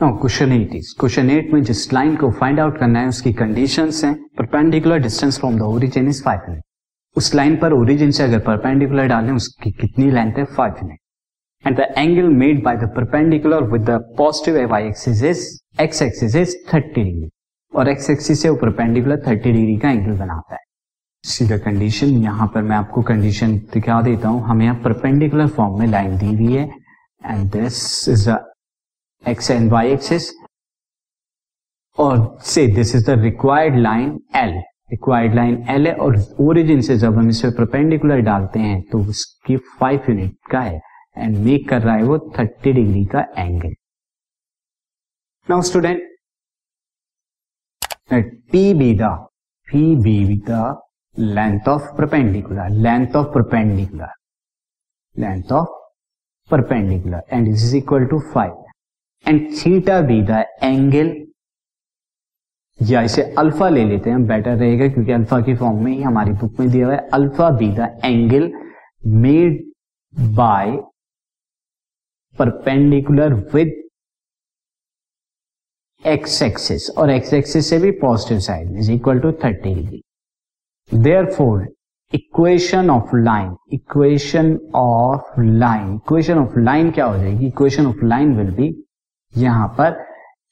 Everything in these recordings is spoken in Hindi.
Question eight is question eight में जिस लाइन को फाइंड आउट करना है, उसकी कंडीशंस हैं। Perpendicular distance from the origin is 5 unit उस लाइन पर ओरिजिन से अगर परपेंडिकुलर डालें, उसकी कितनी लेंथ है? 5 unit and the angle made by the perpendicular with the positive Y axis is X axis is 30 degree और एक्स एक्सिस से वो परपेंडिकुलर 30 डिग्री का एंगल बनाता है। सीधा कंडीशन यहाँ पर मैं आपको कंडीशन दिखा देता हूँ। हमें यहाँ परपेंडिकुलर फॉर्म में लाइन दी हुई है। And this is the X and Y axis और से this is the required line L required line L है और ओरिजिन से जब हम इसे परपेंडिकुलर डालते हैं तो उसकी फाइव यूनिट का है एंड मेक कर रहा है वो थर्टी डिग्री का angle now student P be the P be the length of perpendicular length of perpendicular length of perpendicular and is equal to five and theta be the angle या इसे अल्फ़ा ले लेते हैं बेटर रहेगा, क्योंकि अल्फ़ा की फॉर्म में ही हमारी बुक में दिया हुआ है। Alpha be the angle made by perpendicular with X axis और एक्स एक्सिस से भी positive side is equal to thirty degree therefore equation of line equation of line equation of line क्या हो जाएगी? Equation of line will be यहाँ पर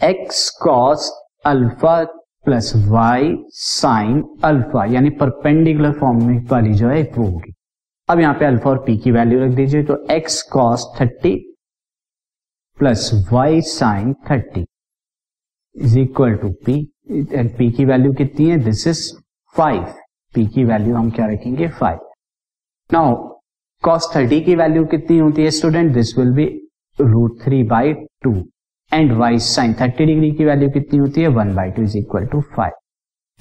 X cos alpha plus Y sine alpha यानी परपेंडिकुलर फॉर्म में वाली जो है, वो होगी। अब यहाँ पे अल्फ़ा और पी की वैल्यू रख दीजिए तो X cos thirty plus Y sine thirty is equal to P and P की वैल्यू कितनी है? दिस इज़ फाइव पी की वैल्यू हम क्या रखेंगे? फाइव नाउ कॉस थर्टी की वैल्यू कितनी होती है student this will be root three by two and Y sine thirty degree की वैल्यू कितनी होती है? One by two is equal to five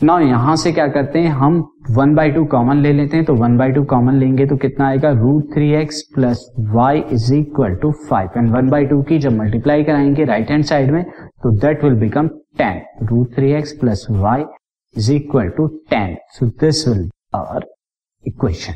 now यहाँ से क्या करते हैं? हम वन बाई टू कॉमन ले लेते हैं तो वन बाई टू कॉमन लेंगे तो कितना आएगा? Root three X plus Y is equal to five and one by two की जब मल्टीप्लाई कराएँगे राइट हैंड साइड में तो that will become ten root three X plus Y is equal to ten so this will our equation